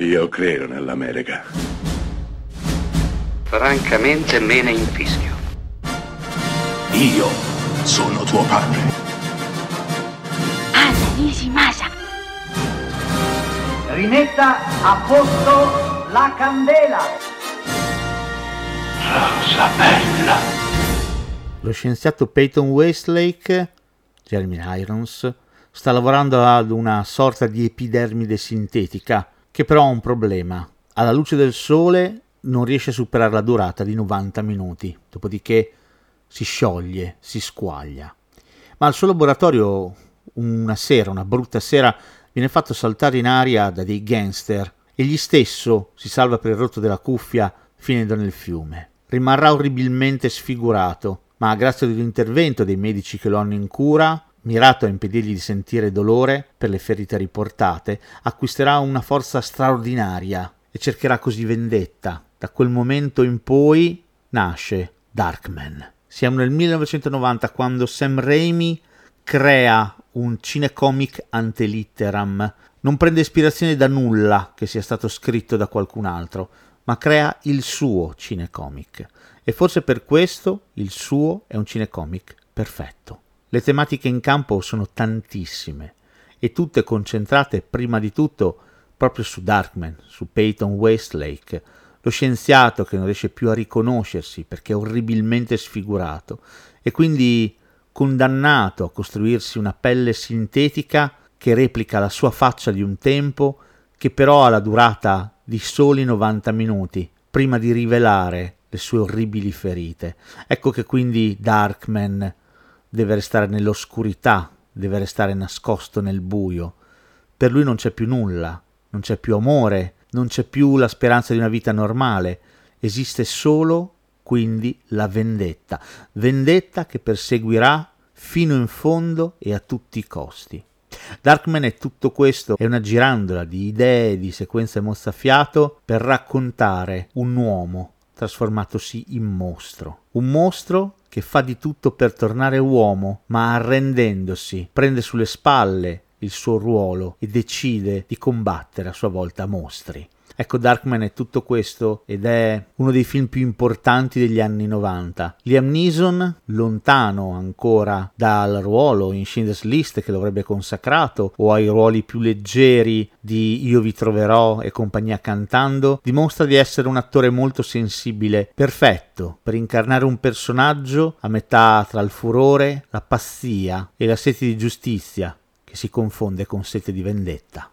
Io credo nell'America. Francamente me ne infischio. Io sono tuo padre. Anna Nishimasa. Rimetta a posto la candela. Rosa bella. Lo scienziato Peyton Westlake, Jeremy Irons, sta lavorando ad una sorta di epidermide sintetica, che però ha un problema. Alla luce del sole non riesce a superare la durata di 90 minuti, dopodiché si scioglie, si squaglia. Ma al suo laboratorio una sera, una brutta sera, viene fatto saltare in aria da dei gangster. Egli stesso si salva per il rotto della cuffia finendo nel fiume. Rimarrà orribilmente sfigurato, ma grazie all'intervento dei medici che lo hanno in cura, mirato a impedirgli di sentire dolore per le ferite riportate, acquisterà una forza straordinaria e cercherà così vendetta. Da quel momento in poi nasce Darkman. Siamo nel 1990 quando Sam Raimi crea un cinecomic ante litteram. Non prende ispirazione da nulla che sia stato scritto da qualcun altro, ma crea il suo cinecomic. E forse per questo il suo è un cinecomic perfetto. Le tematiche in campo sono tantissime e tutte concentrate prima di tutto proprio su Darkman, su Peyton Westlake, lo scienziato che non riesce più a riconoscersi perché è orribilmente sfigurato e quindi condannato a costruirsi una pelle sintetica che replica la sua faccia di un tempo che però ha la durata di soli 90 minuti prima di rivelare le sue orribili ferite. Ecco che quindi Darkman deve restare nell'oscurità, deve restare nascosto nel buio. Per lui non c'è più nulla, non c'è più amore, non c'è più la speranza di una vita normale, esiste solo quindi la vendetta, vendetta che perseguirà fino in fondo e a tutti i costi. Darkman è tutto questo, è una girandola di idee, di sequenze mozzafiato per raccontare un uomo trasformatosi in mostro. Un mostro che fa di tutto per tornare uomo, ma arrendendosi, prende sulle spalle il suo ruolo e decide di combattere a sua volta mostri. Ecco, Darkman è tutto questo ed è uno dei film più importanti degli anni 90. Liam Neeson, lontano ancora dal ruolo in Schindler's List che lo avrebbe consacrato, o ai ruoli più leggeri di Io vi troverò e compagnia cantando, dimostra di essere un attore molto sensibile, perfetto per incarnare un personaggio a metà tra il furore, la pazzia e la sete di giustizia che si confonde con sete di vendetta.